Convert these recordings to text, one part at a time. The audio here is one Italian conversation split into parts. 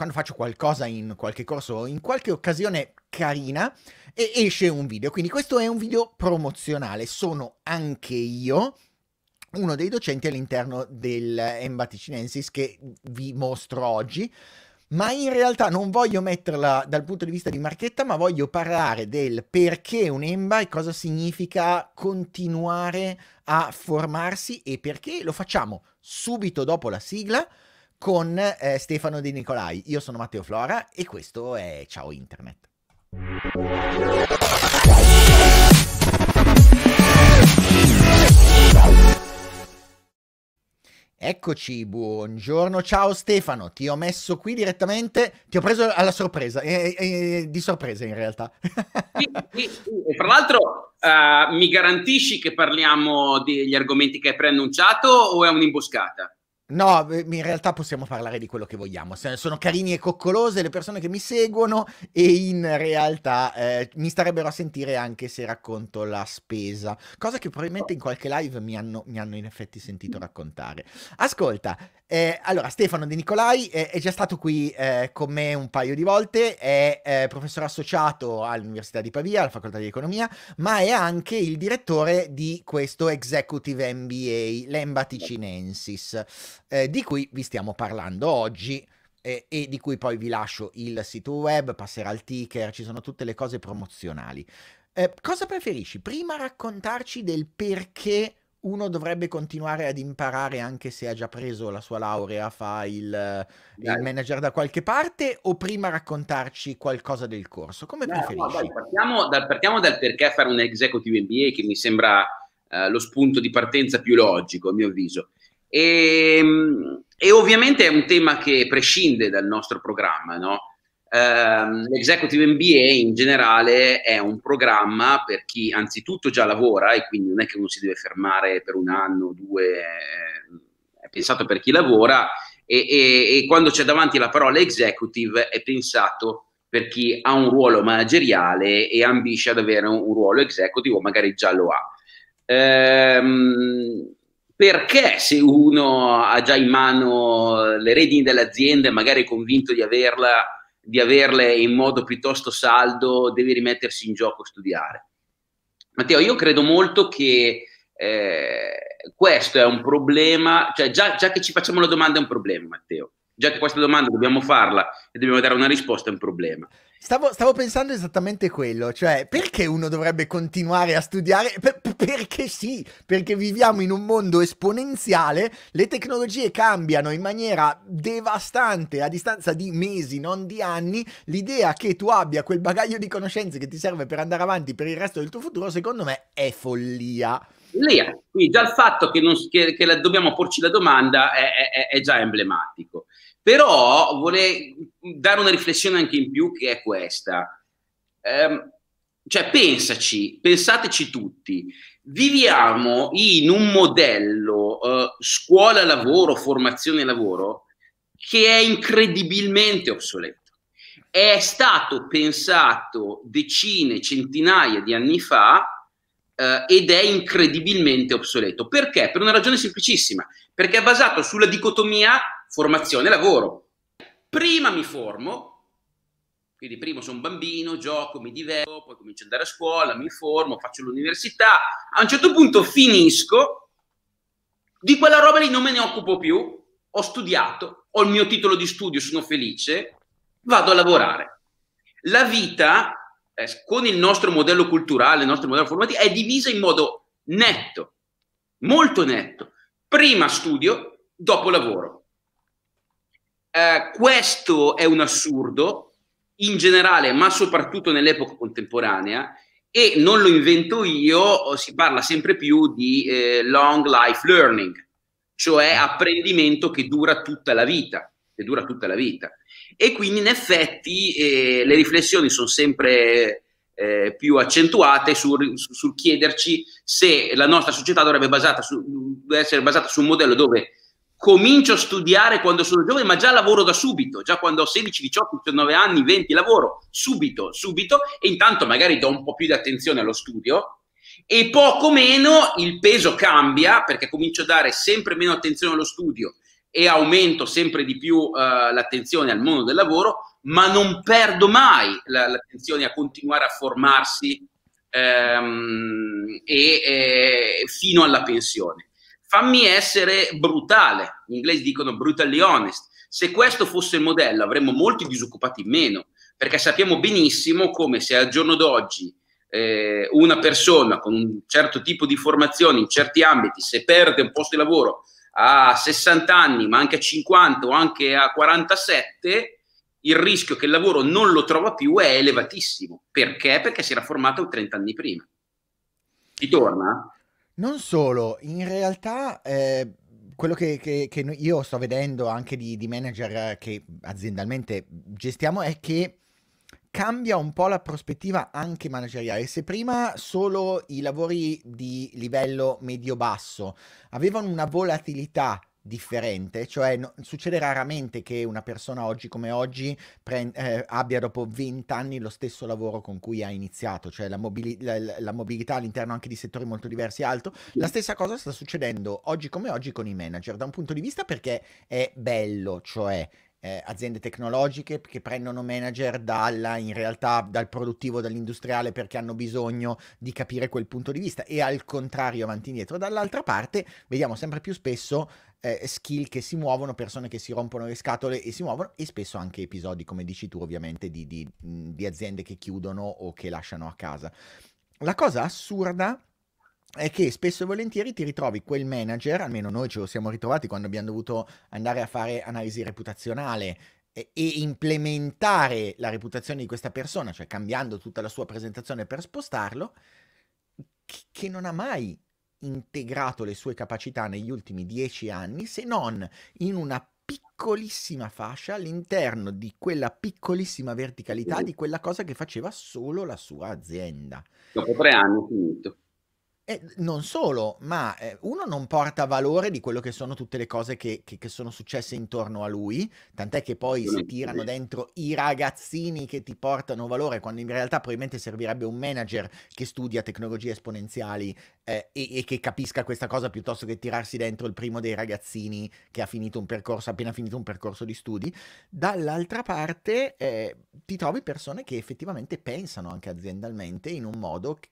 quando faccio qualcosa in qualche corso in qualche occasione carina, e esce un video. Quindi questo è un video promozionale. Sono anche io uno dei docenti all'interno del Embaticinensis che vi mostro oggi. Ma in realtà non voglio metterla dal punto di vista di marchetta, ma voglio parlare del perché un EMBA e cosa significa continuare a formarsi e perché lo facciamo subito dopo la sigla con eh, Stefano De Nicolai. Io sono Matteo Flora e questo è Ciao Internet. Eccoci, buongiorno, ciao Stefano, ti ho messo qui direttamente, ti ho preso alla sorpresa, eh, eh, di sorpresa in realtà. Sì, sì, sì. Tra l'altro, eh, mi garantisci che parliamo degli argomenti che hai preannunciato o è un'imboscata? No, in realtà possiamo parlare di quello che vogliamo. Sono carini e coccolose le persone che mi seguono e in realtà eh, mi starebbero a sentire anche se racconto la spesa, cosa che probabilmente in qualche live mi hanno, mi hanno in effetti sentito raccontare. Ascolta, eh, allora Stefano De Nicolai eh, è già stato qui eh, con me un paio di volte, è eh, professore associato all'Università di Pavia, alla Facoltà di Economia, ma è anche il direttore di questo Executive MBA, l'Embaticinensis eh, di cui vi stiamo parlando oggi eh, e di cui poi vi lascio il sito web, passerà il ticker, ci sono tutte le cose promozionali. Eh, cosa preferisci? Prima raccontarci del perché uno dovrebbe continuare ad imparare anche se ha già preso la sua laurea, fa il, il Dai. manager da qualche parte, o prima raccontarci qualcosa del corso? Come No, no, preferisci? dai, partiamo, dal, partiamo dal perché fare un executive MBA che mi sembra eh, lo spunto di partenza più logico, a mio avviso. E, e ovviamente è un tema che prescinde dal nostro programma, no? Ehm, L'executive MBA in generale è un programma per chi anzitutto già lavora e quindi non è che uno si deve fermare per un anno o due, eh, è pensato per chi lavora e, e- e quando c'è davanti la parola executive è pensato per chi ha un ruolo manageriale e ambisce ad avere un, un ruolo executive o magari già lo ha. Ehm, perché se uno ha già in mano le redini dell'azienda e magari è convinto di, averla, di averle in modo piuttosto saldo, deve rimettersi in gioco a studiare? Matteo, io credo molto che eh, questo è un problema, cioè già, già che ci facciamo la domanda è un problema, Matteo. Già che questa domanda dobbiamo farla e dobbiamo dare una risposta è un problema. Stavo, stavo pensando esattamente quello, cioè perché uno dovrebbe continuare a studiare? Per- per- perché sì, perché viviamo in un mondo esponenziale, le tecnologie cambiano in maniera devastante a distanza di mesi, non di anni. L'idea che tu abbia quel bagaglio di conoscenze che ti serve per andare avanti per il resto del tuo futuro, secondo me è follia. Lì, quindi già il fatto che, non, che, che la- dobbiamo porci la domanda è, è- è già emblematico. Però vorrei dare una riflessione anche in più che è questa. Ehm, cioè, pensaci, pensateci tutti. Viviamo in un modello eh, scuola-lavoro, formazione-lavoro che è incredibilmente obsoleto. È stato pensato decine, centinaia di anni fa eh, ed è incredibilmente obsoleto. Perché? Per una ragione semplicissima, perché è basato sulla dicotomia formazione-lavoro. Prima mi formo, quindi prima sono bambino, gioco, mi diverto, poi comincio ad andare a scuola, mi formo, faccio l'università, a un certo punto finisco, Di quella roba lì non me ne occupo più, ho studiato, ho il mio titolo di studio, sono felice, vado a lavorare. La vita, eh, con il nostro modello culturale, il nostro modello formativo, è divisa in modo netto, molto netto. Prima studio, dopo lavoro. Eh, questo è un assurdo in generale, ma soprattutto nell'epoca contemporanea, e non lo invento io, si parla sempre più di eh, long life learning, cioè apprendimento che dura tutta la vita, che dura tutta la vita. E quindi in effetti eh, le riflessioni sono sempre eh, più accentuate sul, sul, chiederci se la nostra società dovrebbe basata su, essere basata su un modello dove comincio a studiare quando sono giovane, ma già lavoro da subito, già quando ho 16, 18, 19 anni, 20 lavoro subito, subito, e intanto magari do un po' più di attenzione allo studio, e poco meno il peso cambia perché comincio a dare sempre meno attenzione allo studio e aumento sempre di più uh, l'attenzione al mondo del lavoro, ma non perdo mai la, l'attenzione a continuare a formarsi um, e, e, fino alla pensione fammi essere brutale, gli inglesi dicono brutally honest, se questo fosse il modello avremmo molti disoccupati in meno, perché sappiamo benissimo come se al giorno d'oggi eh, una persona con un certo tipo di formazione in certi ambiti, se perde un posto di lavoro a 60 anni, ma anche a 50 o anche a 47, il rischio che il lavoro non lo trova più è elevatissimo. Perché? Perché si era formato 30 anni prima. Ti torna? Non solo, in realtà eh, quello che, che- che io sto vedendo anche di, di manager che aziendalmente gestiamo è che cambia un po' la prospettiva anche manageriale. Se prima solo i lavori di livello medio-basso avevano una volatilità differente, cioè no, succede raramente che una persona oggi come oggi pre- eh, abbia dopo 20 anni lo stesso lavoro con cui ha iniziato, cioè la, mobili- la, la, mobilità all'interno anche di settori molto diversi è alto. La stessa cosa sta succedendo oggi come oggi con i manager, da un punto di vista perché è bello, cioè eh, aziende tecnologiche che prendono manager dalla, in realtà dal produttivo, dall'industriale perché hanno bisogno di capire quel punto di vista e al contrario avanti e indietro. Dall'altra parte vediamo sempre più spesso eh, skill che si muovono, persone che si rompono le scatole e si muovono e spesso anche episodi, come dici tu ovviamente, di, di, di aziende che chiudono o che lasciano a casa. La cosa assurda è che spesso e volentieri ti ritrovi quel manager, almeno noi ce lo siamo ritrovati quando abbiamo dovuto andare a fare analisi reputazionale e, e implementare la reputazione di questa persona, cioè cambiando tutta la sua presentazione per spostarlo, che non ha mai integrato le sue capacità negli ultimi dieci anni, se non in una piccolissima fascia all'interno di quella piccolissima verticalità di quella cosa che faceva solo la sua azienda. Dopo tre anni finito. E non solo, ma eh, uno non porta valore di quello che sono tutte le cose che, che, che sono successe intorno a lui, tant'è che poi si tirano dentro i ragazzini che ti portano valore, quando in realtà probabilmente servirebbe un manager che studia tecnologie esponenziali eh, e, e, che capisca questa cosa piuttosto che tirarsi dentro il primo dei ragazzini che ha finito un percorso, appena finito un percorso di studi. Dall'altra parte eh, ti trovi persone che effettivamente pensano anche aziendalmente in un modo che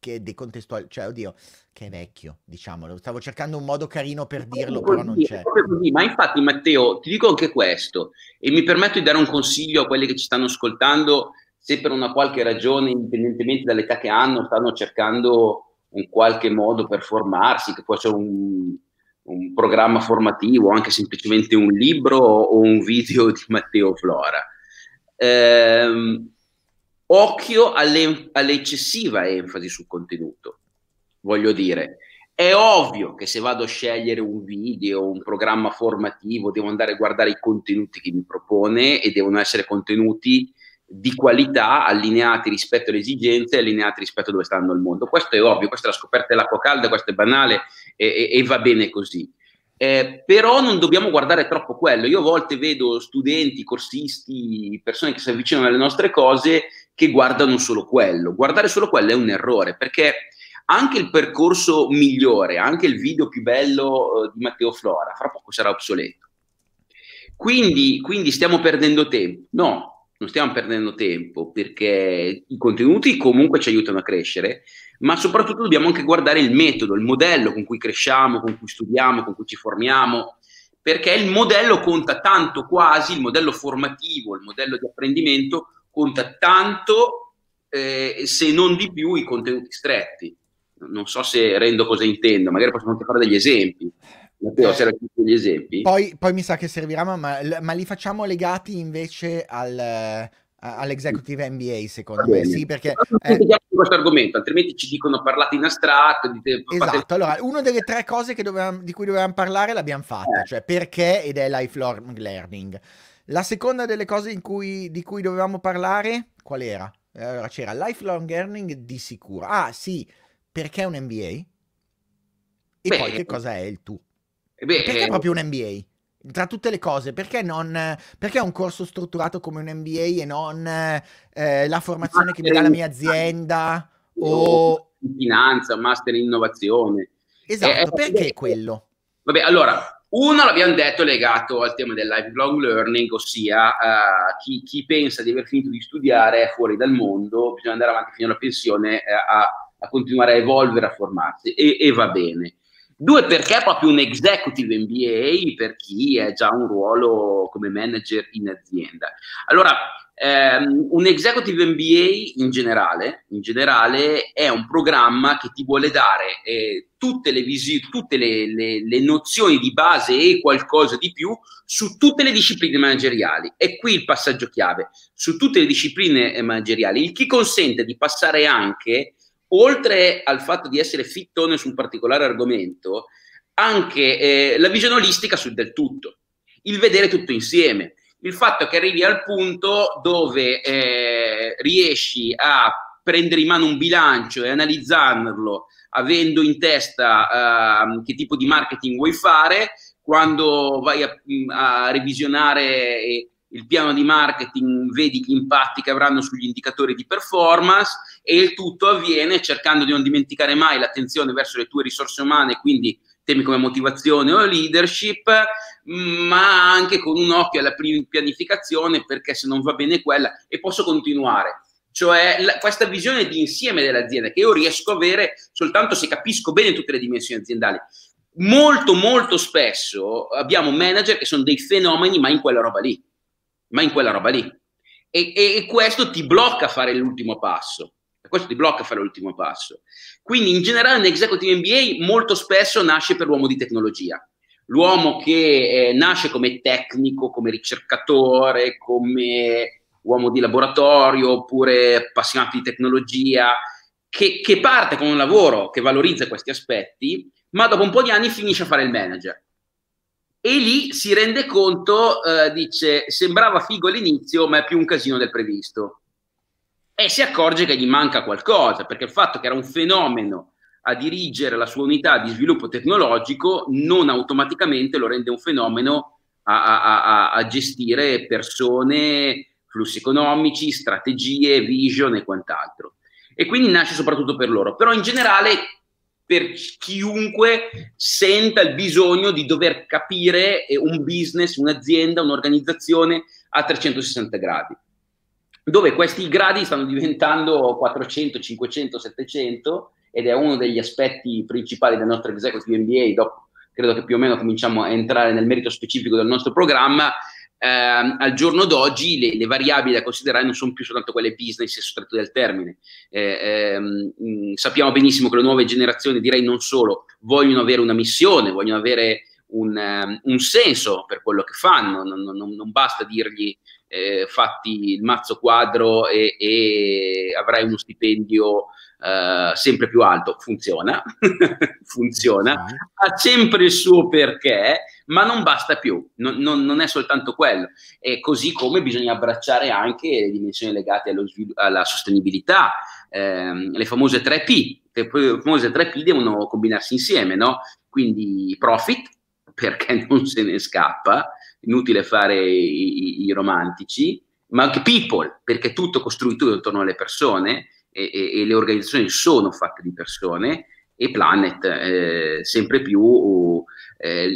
è decontestuale, cioè oddio, che è vecchio, diciamolo. Stavo cercando un modo carino per dirlo, però non c'è. Così. Ma infatti, Matteo, ti dico anche questo, e mi permetto di dare un consiglio a quelli che ci stanno ascoltando, se per una qualche ragione, indipendentemente dall'età che hanno, stanno cercando un qualche modo per formarsi, che può essere un, un programma formativo, anche semplicemente un libro o un video di Matteo Flora. Ehm, occhio alle, all'eccessiva enfasi sul contenuto. Voglio dire, è ovvio che se vado a scegliere un video, un programma formativo, devo andare a guardare i contenuti che mi propone e devono essere contenuti di qualità, allineati rispetto alle esigenze, allineati rispetto a dove sta andando il mondo. Questo è ovvio, questa è la scoperta dell'acqua calda, questo è banale e, e, e va bene così. Eh, però non dobbiamo guardare troppo quello. Io a volte vedo studenti, corsisti, persone che si avvicinano alle nostre cose che guardano solo quello. Guardare solo quello è un errore perché anche il percorso migliore, anche il video più bello eh, di Matteo Flora, fra poco sarà obsoleto. Quindi, quindi stiamo perdendo tempo? No, non stiamo perdendo tempo perché i contenuti comunque ci aiutano a crescere, ma soprattutto dobbiamo anche guardare il metodo, il modello con cui cresciamo, con cui studiamo, con cui ci formiamo, perché il modello conta tanto quasi, il modello formativo, il modello di apprendimento conta tanto eh, se non di più i contenuti stretti. Non so se rendo cosa intendo, magari possiamo anche fare degli esempi. Matteo, Eh, se degli esempi. Poi, poi mi sa che servirà, ma, ma- li facciamo legati invece al, eh, all'executive MBA, secondo me. Sì, perché... Eh, questo argomento, altrimenti ci dicono parlate in astratto. Dite, Esatto, allora una delle tre cose che dovevamo- di cui dovevamo parlare l'abbiamo fatta, Eh. cioè perché ed è lifelong learning. La seconda delle cose in cui- di cui dovevamo parlare, qual era? Allora c'era lifelong learning di sicuro. Ah sì, perché un MBA? E Beh, poi che cosa è il tu? Eh beh, Perché eh, proprio un MBA? Tra tutte le cose, perché non perché un corso strutturato come un MBA e non eh, la formazione che mi dà la mia azienda o in finanza, master in innovazione. esatto, Eh, eh, perché eh, quello? Vabbè, allora, uno l'abbiamo detto è legato al tema del lifelong learning, ossia eh, chi, chi pensa di aver finito di studiare è fuori dal mondo, bisogna andare avanti fino alla pensione eh, a, a continuare a evolvere, a formarsi e, e va bene. Due, perché è proprio un executive MBA per chi ha già un ruolo come manager in azienda. Allora, ehm, un executive MBA in generale, in generale è un programma che ti vuole dare eh, tutte, le, visi- tutte le, le- le nozioni di base e qualcosa di più su tutte le discipline manageriali. E qui il passaggio chiave, su tutte le discipline manageriali, il che consente di passare anche oltre al fatto di essere fittone su un particolare argomento, anche eh, la visione olistica sul del tutto, il vedere tutto insieme, il fatto che arrivi al punto dove eh, riesci a prendere in mano un bilancio e analizzarlo avendo in testa eh, che tipo di marketing vuoi fare, quando vai a, a revisionare eh, il piano di marketing vedi gli impatti che avranno sugli indicatori di performance e il tutto avviene cercando di non dimenticare mai l'attenzione verso le tue risorse umane, quindi temi come motivazione o leadership, ma anche con un occhio alla pianificazione perché se non va bene quella e posso continuare. Cioè la, questa visione di insieme dell'azienda che io riesco a avere soltanto se capisco bene tutte le dimensioni aziendali. Molto, molto spesso abbiamo manager che sono dei fenomeni, ma in quella roba lì, ma in quella roba lì. E, e, e questo ti blocca a fare l'ultimo passo. Questo ti blocca a fare l'ultimo passo. Quindi in generale un executive MBA molto spesso nasce per l'uomo di tecnologia. L'uomo che eh, nasce come tecnico, come ricercatore, come uomo di laboratorio oppure appassionato di tecnologia, che, che parte con un lavoro che valorizza questi aspetti, ma dopo un po' di anni finisce a fare il manager. E lì si rende conto, eh, dice, sembrava figo all'inizio, ma è più un casino del previsto. E si accorge che gli manca qualcosa, perché il fatto che era un fenomeno a dirigere la sua unità di sviluppo tecnologico non automaticamente lo rende un fenomeno a, a, a, a gestire persone, flussi economici, strategie, vision e quant'altro. E quindi nasce soprattutto per loro. Però in generale per chiunque senta il bisogno di dover capire un business, un'azienda, un'organizzazione a 360 gradi, dove questi gradi stanno diventando 400, 500, 700 ed è uno degli aspetti principali del nostro executive MBA. Dopo credo che più o meno cominciamo a entrare nel merito specifico del nostro programma. Eh, al giorno d'oggi le, le, variabili da considerare non sono più soltanto quelle business e stretto del termine. Eh, ehm, sappiamo benissimo che le nuove generazioni, direi non solo, vogliono avere una missione, vogliono avere un, um, un senso per quello che fanno, non, non, non basta dirgli eh, fatti il mazzo quadro e, e avrai uno stipendio Uh, sempre più alto, funziona, funziona, ha sempre il suo perché, ma non basta più, non, non, non, è soltanto quello. E così come bisogna abbracciare anche le dimensioni legate allo svilu- alla sostenibilità, ehm, le famose 3P, le famose 3P devono combinarsi insieme, no? Quindi profit, perché non se ne scappa, inutile fare i, i, i romantici, ma anche people, perché tutto costruito intorno alle persone, e, e, e, le organizzazioni sono fatte di persone e Planet eh, sempre più eh,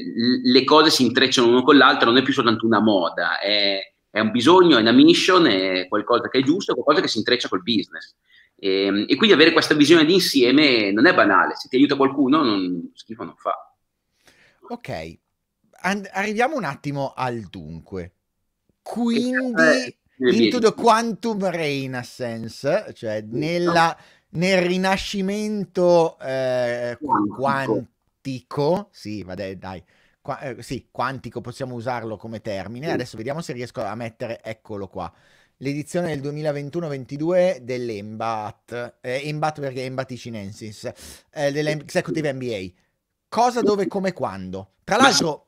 le cose si intrecciano uno con l'altro non è più soltanto una moda è, è, è un bisogno, è una mission, è qualcosa che è giusto, è qualcosa che si intreccia col business. E, ehm, e quindi avere questa visione d'insieme non è banale, se ti aiuta qualcuno non, schifo non fa. Ok, And- arriviamo un attimo al dunque. Quindi, Eh, into the quantum renaissance, cioè nella, nel rinascimento eh, Quantico. sì, vabbè, dai, qua- eh, sì, quantico possiamo usarlo come termine. Adesso vediamo se riesco a mettere, eccolo qua, l'edizione del 2021-22 dell'Embat, eh, Embat perché Embat Icinensis, eh, dell'Executive MBA. Cosa, dove, come, quando. Tra l'altro,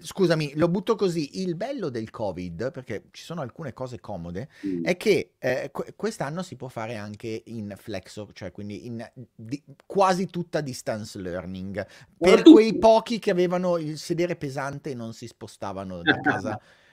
scusami, lo butto così, il bello del Covid, perché ci sono alcune cose comode, Mm. è che eh, que- quest'anno si può fare anche in flexo, cioè quindi in di- quasi tutta distance learning, per quei pochi che avevano il sedere pesante e non si spostavano da casa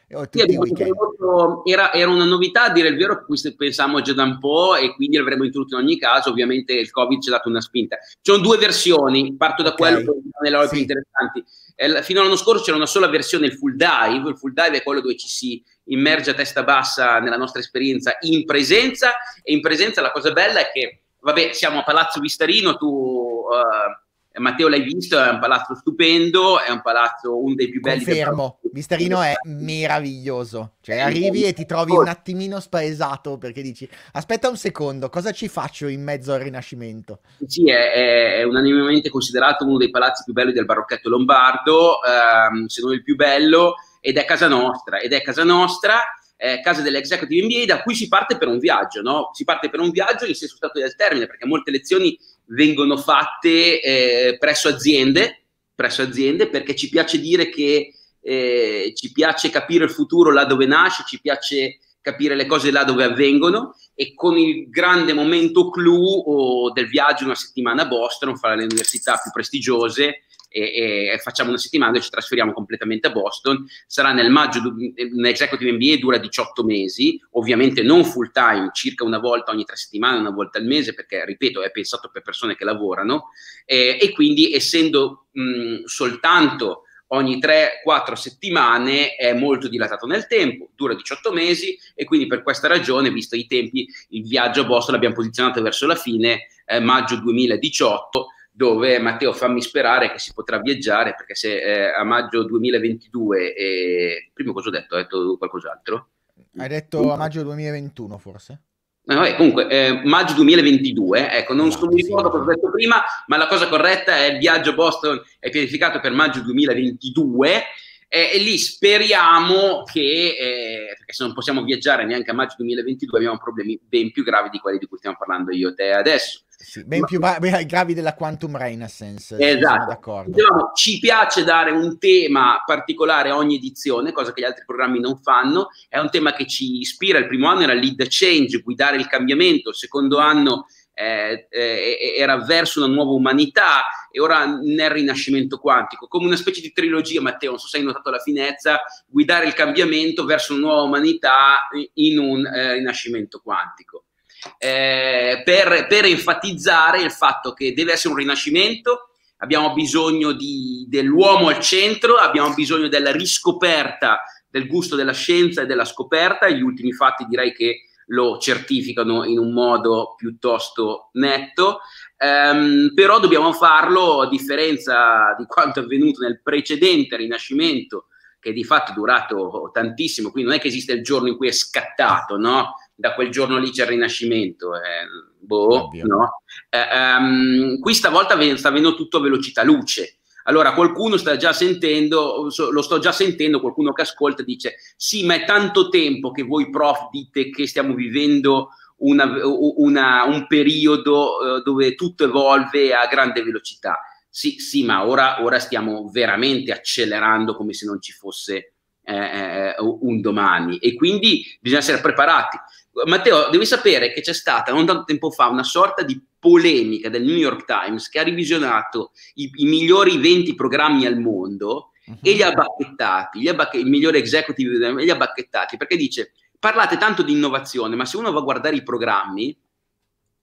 era, era una novità, a dire il vero, cui pensavamo già da un po' e quindi l'avremmo introdotto in ogni caso. Ovviamente il Covid ci ha dato una spinta. Ci sono due versioni, parto da Ok, quello che sono le robe sì. più interessanti. Eh, fino all'anno scorso c'era una sola versione, il full dive. Il full dive è quello dove ci si immerge a testa bassa nella nostra esperienza in presenza. E in presenza la cosa bella è che, vabbè, siamo a Palazzo Vistarino, tu. eh, Matteo l'hai visto, è un palazzo stupendo, è un palazzo uno dei più belli del Confermo, Vistarino è meraviglioso. Cioè, arrivi e ti trovi un attimino spaesato perché dici: Aspetta un secondo, cosa ci faccio in mezzo al Rinascimento? Sì, è, è- unanimemente considerato uno dei palazzi più belli del barocchetto lombardo, ehm, se non il più bello, ed è casa nostra, ed è casa nostra, è casa dell'Executive MBA, da cui si parte per un viaggio, no? Si parte per un viaggio in senso stato del termine, perché molte lezioni vengono fatte eh, presso aziende, presso aziende, perché ci piace dire che eh, ci piace capire il futuro là dove nasce, ci piace capire le cose là dove avvengono e con il grande momento clou oh, del viaggio una settimana a Boston, fare le università più prestigiose e, e facciamo una settimana e ci trasferiamo completamente a Boston. Sarà nel maggio, un executive MBA dura 18 mesi, ovviamente non full time, circa una volta ogni tre settimane, una volta al mese, perché ripeto, è pensato per persone che lavorano. Eh, e quindi essendo mh, soltanto ogni 3-4 settimane è molto dilatato nel tempo, dura 18 mesi. E quindi per questa ragione, visto i tempi, il viaggio a Boston l'abbiamo posizionato verso la fine, eh, maggio 2018, dove Matteo fammi sperare che si potrà viaggiare, perché se eh, a maggio 2022, e... prima cosa ho detto? Ho detto qualcos'altro? Hai detto a maggio 2021 forse? Eh, vabbè, comunque, eh, maggio 2022, ecco, non so, mi ricordo cosa ho detto prima, ma la cosa corretta è il viaggio Boston è pianificato per maggio 2022 eh, e lì speriamo che, eh, perché se non possiamo viaggiare neanche a maggio 2022 abbiamo problemi ben più gravi di quelli di cui stiamo parlando io e te adesso. Sì, ben Ma- più ben gravi della Quantum Renaissance. Esatto. d'accordo. Dicevamo, ci piace dare un tema particolare a ogni edizione, cosa che gli altri programmi non fanno. È un tema che ci ispira. Il primo anno era lead the change, guidare il cambiamento. Il secondo anno eh, eh, era verso una nuova umanità e ora nel rinascimento quantico, come una specie di trilogia, Matteo, non so se hai notato la finezza, guidare il cambiamento verso una nuova umanità in un eh, rinascimento quantico. Eh, per, per enfatizzare il fatto che deve essere un rinascimento, abbiamo bisogno di, dell'uomo al centro, abbiamo bisogno della riscoperta del gusto della scienza e della scoperta, gli ultimi fatti direi che lo certificano in un modo piuttosto netto, ehm, però dobbiamo farlo a differenza di quanto avvenuto nel precedente rinascimento, che di fatto è durato tantissimo, quindi non è che esiste il giorno in cui è scattato, no? Da quel giorno lì c'è il rinascimento, eh, boh, no? Eh, ehm, qui stavolta sta avvenendo tutto a velocità luce. Allora qualcuno sta già sentendo, lo sto già sentendo, qualcuno che ascolta dice sì, ma è tanto tempo che voi prof dite che stiamo vivendo una- una- un periodo eh, dove tutto evolve a grande velocità. Sì, sì, ma ora, ora stiamo veramente accelerando come se non ci fosse eh, eh, un domani e quindi bisogna essere preparati. Matteo, devi sapere che c'è stata non tanto tempo fa una sorta di polemica del New York Times che ha revisionato i, i migliori 20 programmi al mondo Mhm. e li ha bacchettati, li ha bacche- il migliore executive li ha bacchettati perché dice parlate tanto di innovazione, ma se uno va a guardare i programmi,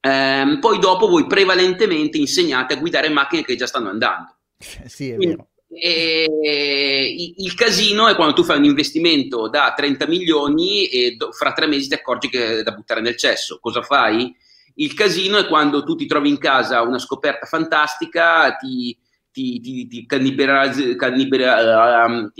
ehm, poi dopo voi prevalentemente insegnate a guidare macchine che già stanno andando. Sì, è Quindi, vero. E il casino è quando tu fai un investimento da 30 milioni e fra tre mesi ti accorgi che è da buttare nel cesso. Cosa fai? Il casino è quando tu ti trovi in casa una scoperta fantastica, ti, ti, ti, ti, ti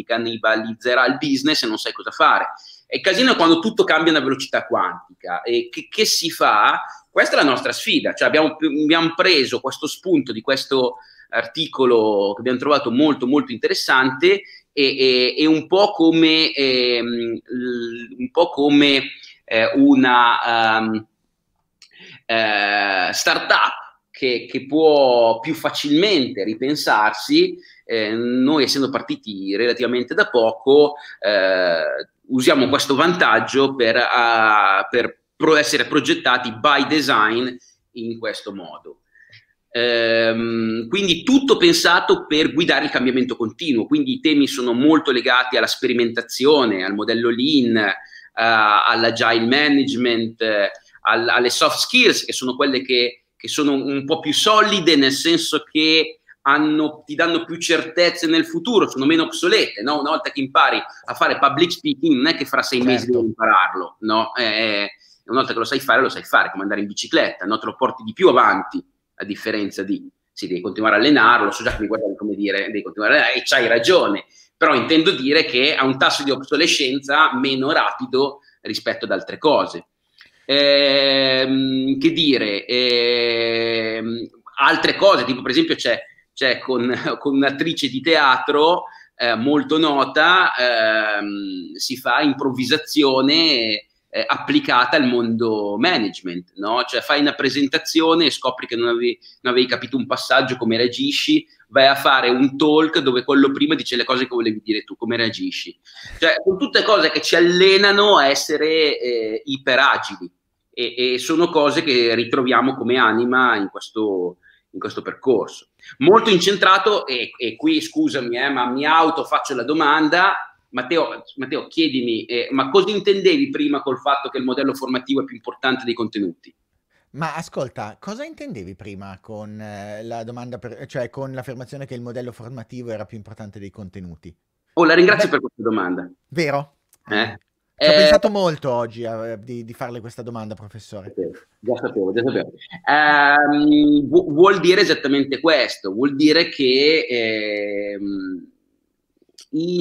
cannibalizzerà il business e non sai cosa fare. E il casino è quando tutto cambia a una velocità quantica. E che, che si fa? Questa è la nostra sfida. Cioè abbiamo, abbiamo preso questo spunto di questo articolo che abbiamo trovato molto molto interessante e, e, e un po' come, eh, un po come eh, una um, eh, startup che, che, può più facilmente ripensarsi. Eh, noi essendo partiti relativamente da poco eh, usiamo questo vantaggio per, uh, per pro essere progettati by design in questo modo. Ehm, quindi tutto pensato per guidare il cambiamento continuo, quindi i temi sono molto legati alla sperimentazione, al modello lean, uh, all'agile management, uh, al, alle soft skills che sono quelle che, che, sono un po' più solide nel senso che hanno, ti danno più certezze nel futuro, sono meno obsolete, no? una volta che impari a fare public speaking non è che fra sei certo. mesi devi impararlo, no? Eh, una volta che lo sai fare lo sai fare, come andare in bicicletta, no? te lo porti di più avanti a differenza di sì, devi continuare a allenarlo, so già che mi guardano come dire, devi continuare a allenare e c'hai ragione, però intendo dire che ha un tasso di obsolescenza meno rapido rispetto ad altre cose. Ehm, che dire, ehm, altre cose, tipo per esempio c'è, c'è con, con un'attrice di teatro eh, molto nota, ehm, si fa improvvisazione eh, applicata al mondo management, no? Cioè fai una presentazione e scopri che non avevi, non avevi, capito un passaggio, come reagisci, vai a fare un talk dove quello prima dice le cose che volevi dire tu, come reagisci. Cioè, sono tutte cose che ci allenano a essere eh, iperagili e, e sono cose che ritroviamo come anima in questo, in questo percorso. Molto incentrato, e, e qui scusami, eh, ma mi auto faccio la domanda, Matteo, Matteo chiedimi, eh, ma cosa intendevi prima col fatto che il modello formativo è più importante dei contenuti? Ma ascolta, cosa intendevi prima con eh, la domanda, per, cioè con l'affermazione che il modello formativo era più importante dei contenuti? Oh, la ringrazio Beh, per questa domanda. Vero? Eh? Ci ho eh, pensato molto oggi a, di, di, farle questa domanda, professore. Già sapevo, già sapevo. Um, vuol dire esattamente questo, vuol dire che ehm,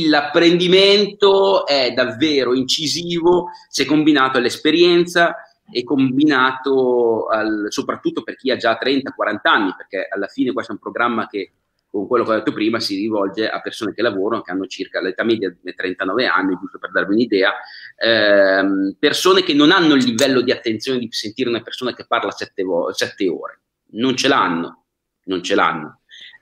l'apprendimento è davvero incisivo se combinato all'esperienza e combinato al, soprattutto per chi ha già 30-40 anni, perché alla fine questo è un programma che, con quello che ho detto prima, si rivolge a persone che lavorano, che hanno circa l'età media di 39 anni, giusto per darvi un'idea, ehm, persone che non hanno il livello di attenzione di sentire una persona che parla 7 ore, non ce l'hanno, non ce l'hanno.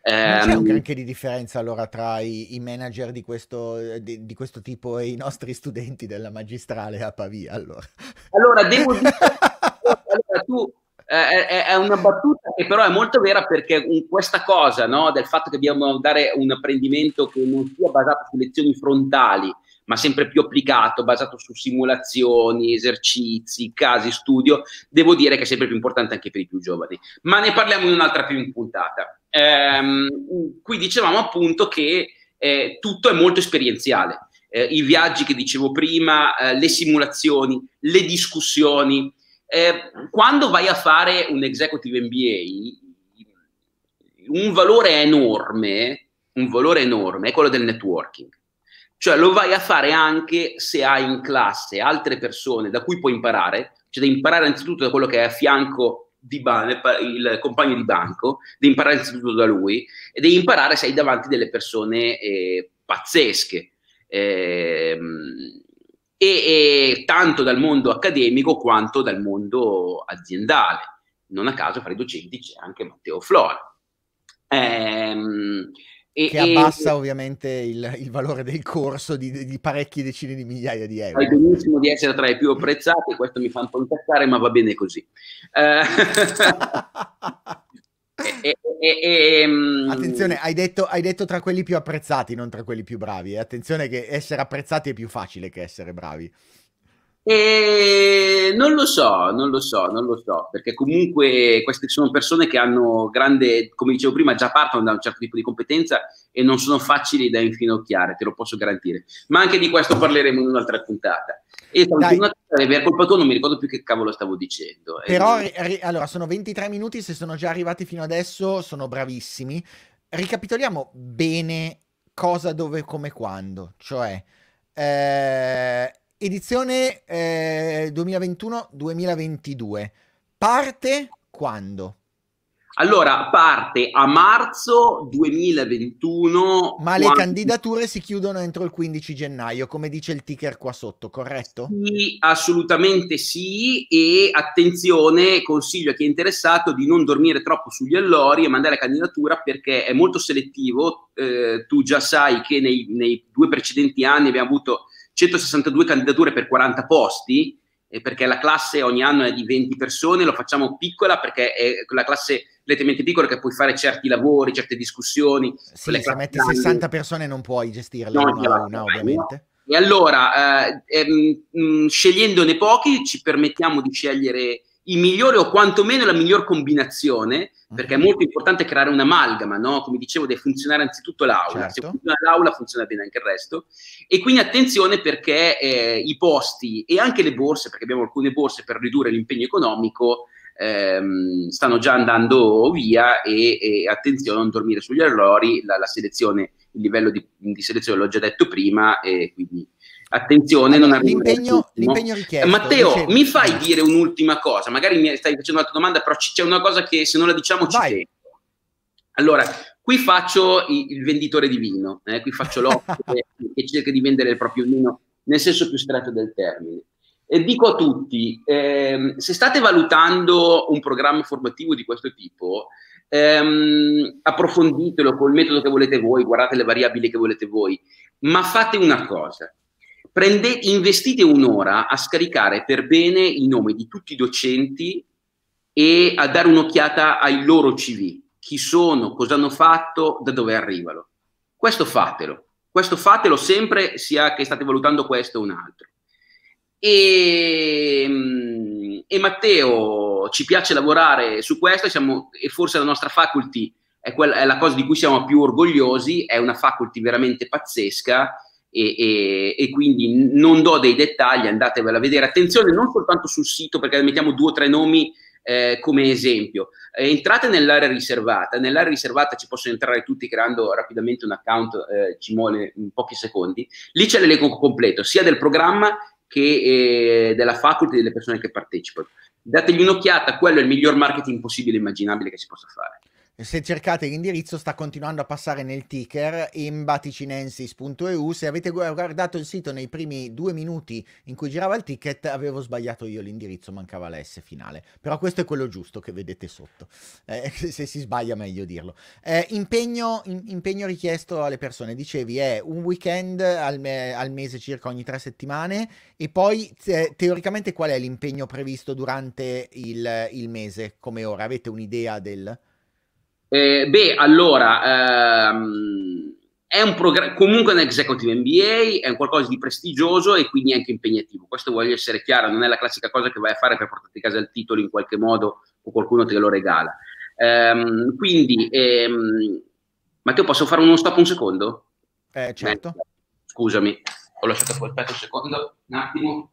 Non c'è un ehm, granché di differenza allora tra i, i manager di questo, di, di questo, tipo e i nostri studenti della magistrale a Pavia allora? Allora, devo dire... allora, tu, eh, è, è, una battuta che però è molto vera perché questa cosa no, del fatto che dobbiamo dare un apprendimento che non sia basato su lezioni frontali, ma sempre più applicato, basato su simulazioni, esercizi, casi, studio, devo dire che è sempre più importante anche per i più giovani. Ma ne parliamo in un'altra più puntata. Ehm, qui dicevamo appunto che eh, tutto è molto esperienziale. Eh, I viaggi che dicevo prima, eh, le simulazioni, le discussioni. Eh, quando vai a fare un executive MBA, un valore enorme, un valore enorme è quello del networking. Cioè lo vai a fare anche se hai in classe altre persone da cui puoi imparare, cioè da imparare innanzitutto da quello che è a fianco di ban- il compagno di banco, devi imparare innanzitutto da lui e devi imparare se hai davanti delle persone eh, pazzesche. Eh, e, e, tanto dal mondo accademico quanto dal mondo aziendale. Non a caso fra i docenti c'è anche Matteo Flora. Ehm, e, che abbassa e... ovviamente il, il, valore del corso di, di, parecchie decine di migliaia di euro. Sai benissimo di essere tra i più apprezzati, questo mi fa un po' incazzare, ma va bene così. Eh... e, e, ehm, Attenzione, hai detto, hai detto, tra quelli più apprezzati, non tra quelli più bravi. E attenzione che essere apprezzati è più facile che essere bravi. E non lo so, non lo so, non lo so, perché comunque queste sono persone che hanno grande, come dicevo prima, già partono da un certo tipo di competenza e non sono facili da infinocchiare, te lo posso garantire. Ma anche di questo parleremo in un'altra puntata. E per colpa tua non mi ricordo più che cavolo stavo dicendo. Però, e... allora, sono 23 minuti, se sono già arrivati fino adesso sono bravissimi. Ricapitoliamo bene cosa, dove, come, quando. Cioè, eh, edizione eh, 2021-2022. Parte quando? Allora, parte a marzo 2021. Ma quando... le candidature si chiudono entro il 15 gennaio, come dice il ticker qua sotto, corretto? Sì, assolutamente sì. E attenzione, consiglio a chi è interessato di non dormire troppo sugli allori e mandare la candidatura perché è molto selettivo. Eh, tu già sai che nei, nei due precedenti anni abbiamo avuto 162 candidature per 40 posti eh, perché la classe ogni anno è di 20 persone, lo facciamo piccola perché è la classe relativamente piccola che puoi fare certi lavori, certe discussioni. Sì, se metti grandi. 60 persone non puoi gestirle no, una a una, ovviamente. E allora, eh, ehm, mh, scegliendone pochi, ci permettiamo di scegliere i migliori o quantomeno la miglior combinazione, perché è mhm. molto importante creare un'amalgama, no? Come dicevo, deve funzionare anzitutto l'aula. Certo. Se funziona l'aula, funziona bene anche il resto. E quindi attenzione perché eh, i posti e anche le borse, perché abbiamo alcune borse per ridurre l'impegno economico, ehm, stanno già andando via e, e, attenzione a non dormire sugli errori, la, la selezione, il livello di, di, selezione l'ho già detto prima e quindi attenzione allora, non l'impegno, l'impegno richiesto Matteo dicevo. mi fai dire un'ultima cosa magari mi stai facendo un'altra domanda però c'è una cosa che se non la diciamo ci Vai. tengo allora qui faccio il, il venditore di vino eh? qui faccio l'occhio che, che cerca di vendere il proprio vino nel senso più stretto del termine e dico a tutti ehm, se state valutando un programma formativo di questo tipo ehm, approfonditelo col metodo che volete voi guardate le variabili che volete voi ma fate una cosa Prende, investite un'ora a scaricare per bene i nomi di tutti i docenti e a dare un'occhiata ai loro CV. Chi sono, cosa hanno fatto, da dove arrivano. Questo fatelo. Questo fatelo sempre, sia che state valutando questo o un altro. E, e Matteo, ci piace lavorare su questo siamo, e forse la nostra faculty è, quella, è la cosa di cui siamo più orgogliosi, è una faculty veramente pazzesca e, e, e, quindi non do dei dettagli, andatevela a vedere. Attenzione, non soltanto sul sito, perché mettiamo due o tre nomi eh, come esempio. Eh, entrate nell'area riservata, nell'area riservata ci possono entrare tutti creando rapidamente un account, eh, ci muove in pochi secondi. Lì c'è l'elenco completo, sia del programma che eh, della faculty delle persone che partecipano. Dategli un'occhiata, quello è il miglior marketing possibile e immaginabile che si possa fare se cercate l'indirizzo sta continuando a passare nel ticker imbaticinensis.eu se avete guardato il sito nei primi due minuti in cui girava il ticket avevo sbagliato io l'indirizzo mancava la S finale. Però questo è quello giusto che vedete sotto. Eh, se si sbaglia meglio dirlo. Eh, impegno, in, impegno, richiesto alle persone. Dicevi è un weekend al, me, al mese circa ogni tre settimane. E poi te, teoricamente qual è l'impegno previsto durante il, il mese come ora? Avete un'idea del eh, beh, allora, ehm, è un programma, comunque un executive MBA, è un qualcosa di prestigioso e quindi anche impegnativo. Questo voglio essere chiaro, non è la classica cosa che vai a fare per portarti a casa il titolo in qualche modo o qualcuno te lo regala. Ehm, quindi, ehm, Matteo, posso fare uno stop un secondo? Eh, certo. Eh, scusami, ho lasciato fuori, aspetta un secondo, un attimo.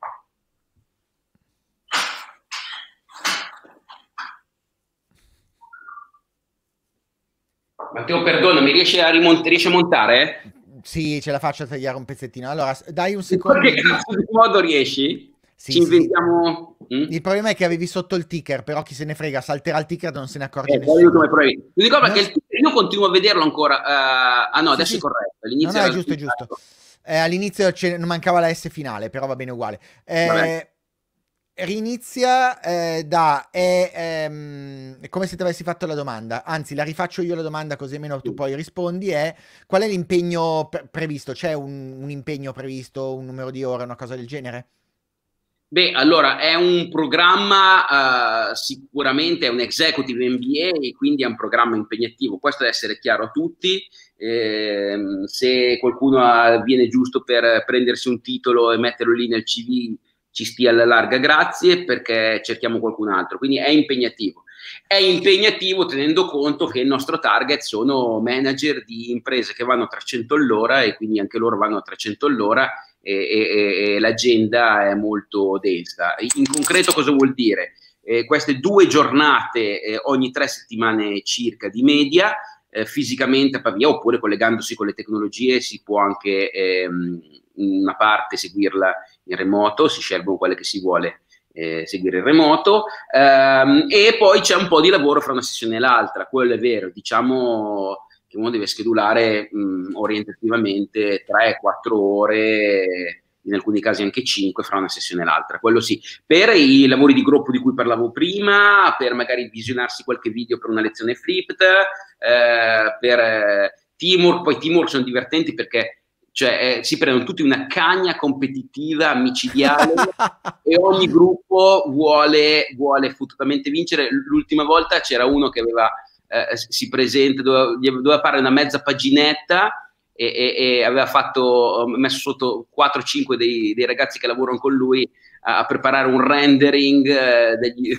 Matteo, perdonami, riesci a, rimont- riesci a montare? Sì, ce la faccio a tagliare un pezzettino. Allora, dai un secondo. Perché di modo riesci? Sì, Ci inventiamo. Sì. Mm? Il problema è che avevi sotto il ticker, però chi se ne frega, salterà il ticker non se ne accorge eh, nessuno. Mi ricordo no. che ticker, io continuo a vederlo ancora. Uh, ah no, adesso sì, è corretto. All'inizio no, no, è giusto, è giusto. Eh, all'inizio non mancava la S finale, però va bene uguale. Eh, Rinizia eh, da è, ehm, è, come se ti avessi fatto la domanda, anzi la rifaccio io la domanda così almeno tu poi rispondi, è qual è l'impegno pre- previsto? C'è un, un, impegno previsto, un numero di ore, una cosa del genere? Beh, allora è un programma, uh, sicuramente è un executive MBA, quindi è un programma impegnativo, questo deve essere chiaro a tutti. Eh, se qualcuno viene giusto per prendersi un titolo e metterlo lì nel CV ci stia alla larga, grazie, perché cerchiamo qualcun altro. Quindi è impegnativo. È impegnativo tenendo conto che il nostro target sono manager di imprese che vanno a 300 all'ora e quindi anche loro vanno a 300 all'ora e, e, e l'agenda è molto densa. In concreto cosa vuol dire? Eh, queste due giornate eh, ogni tre settimane circa di media, eh, fisicamente a Pavia oppure collegandosi con le tecnologie si può anche ehm, una parte seguirla in remoto, si scelgono quelle che si vuole eh, seguire in remoto ehm, e poi c'è un po' di lavoro fra una sessione e l'altra, quello è vero, diciamo che uno deve schedulare mh, orientativamente 3-4 ore in alcuni casi anche 5 fra una sessione e l'altra, quello sì. Per i lavori di gruppo di cui parlavo prima, per magari visionarsi qualche video per una lezione flipped, eh, per eh, teamwork, poi teamwork sono divertenti perché cioè, eh, si prendono tutti una cagna competitiva, micidiale e ogni gruppo vuole, vuole fottutamente vincere. L'ultima volta c'era uno che aveva, eh, si presenta, doveva, doveva fare una mezza paginetta e, e, e, aveva fatto, messo sotto 4-5 dei, dei, ragazzi che lavorano con lui a, a preparare un rendering eh, degli,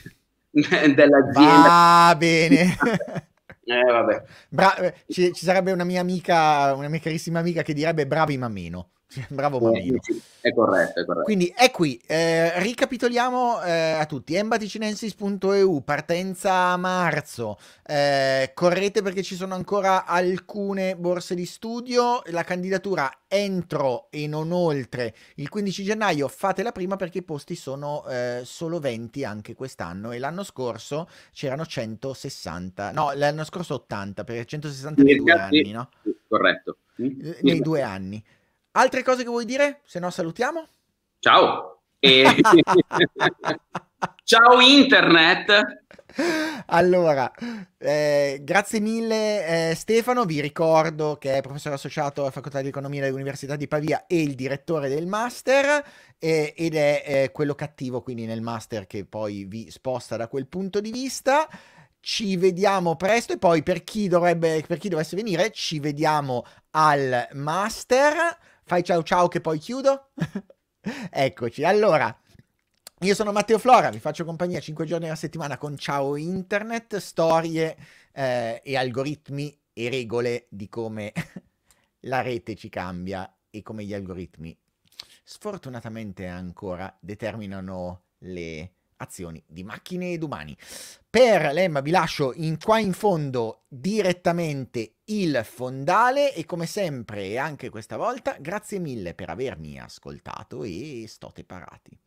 dell'azienda. Va bene. Eh. Bra- eh, ci, ci, sarebbe una mia amica, una mia carissima amica che direbbe bravi ma meno. Bravo Mamino. Sì, è corretto, è corretto. Quindi è qui, eh, ricapitoliamo eh, a tutti, embaticinensis.eu, partenza a marzo, eh, correte perché ci sono ancora alcune borse di studio, la candidatura entro e non oltre il 15 gennaio, fatela prima perché i posti sono eh, solo 20 anche quest'anno e l'anno scorso c'erano 160, no l'anno scorso 80 perché 160 nei due anni, no? Corretto. Nei due anni. Altre cose che vuoi dire? Se no salutiamo. Ciao. E... Ciao internet. Allora, eh, grazie mille eh, Stefano, vi ricordo che è professore associato alla Facoltà di Economia dell'Università di Pavia e il direttore del master eh, ed è quello cattivo quindi nel master che poi vi sposta da quel punto di vista. Ci vediamo presto e poi per chi, dovrebbe, per chi dovesse venire ci vediamo al master Fai ciao ciao che poi chiudo. Eccoci. Allora, io sono Matteo Flora, vi faccio compagnia 5 giorni alla settimana con Ciao Internet, storie eh, e algoritmi e regole di come la rete ci cambia e come gli algoritmi sfortunatamente ancora determinano le azioni di macchine ed umani. Per l'Emma vi lascio in, qua in fondo direttamente il fondale e come sempre e anche questa volta grazie mille per avermi ascoltato e state parati.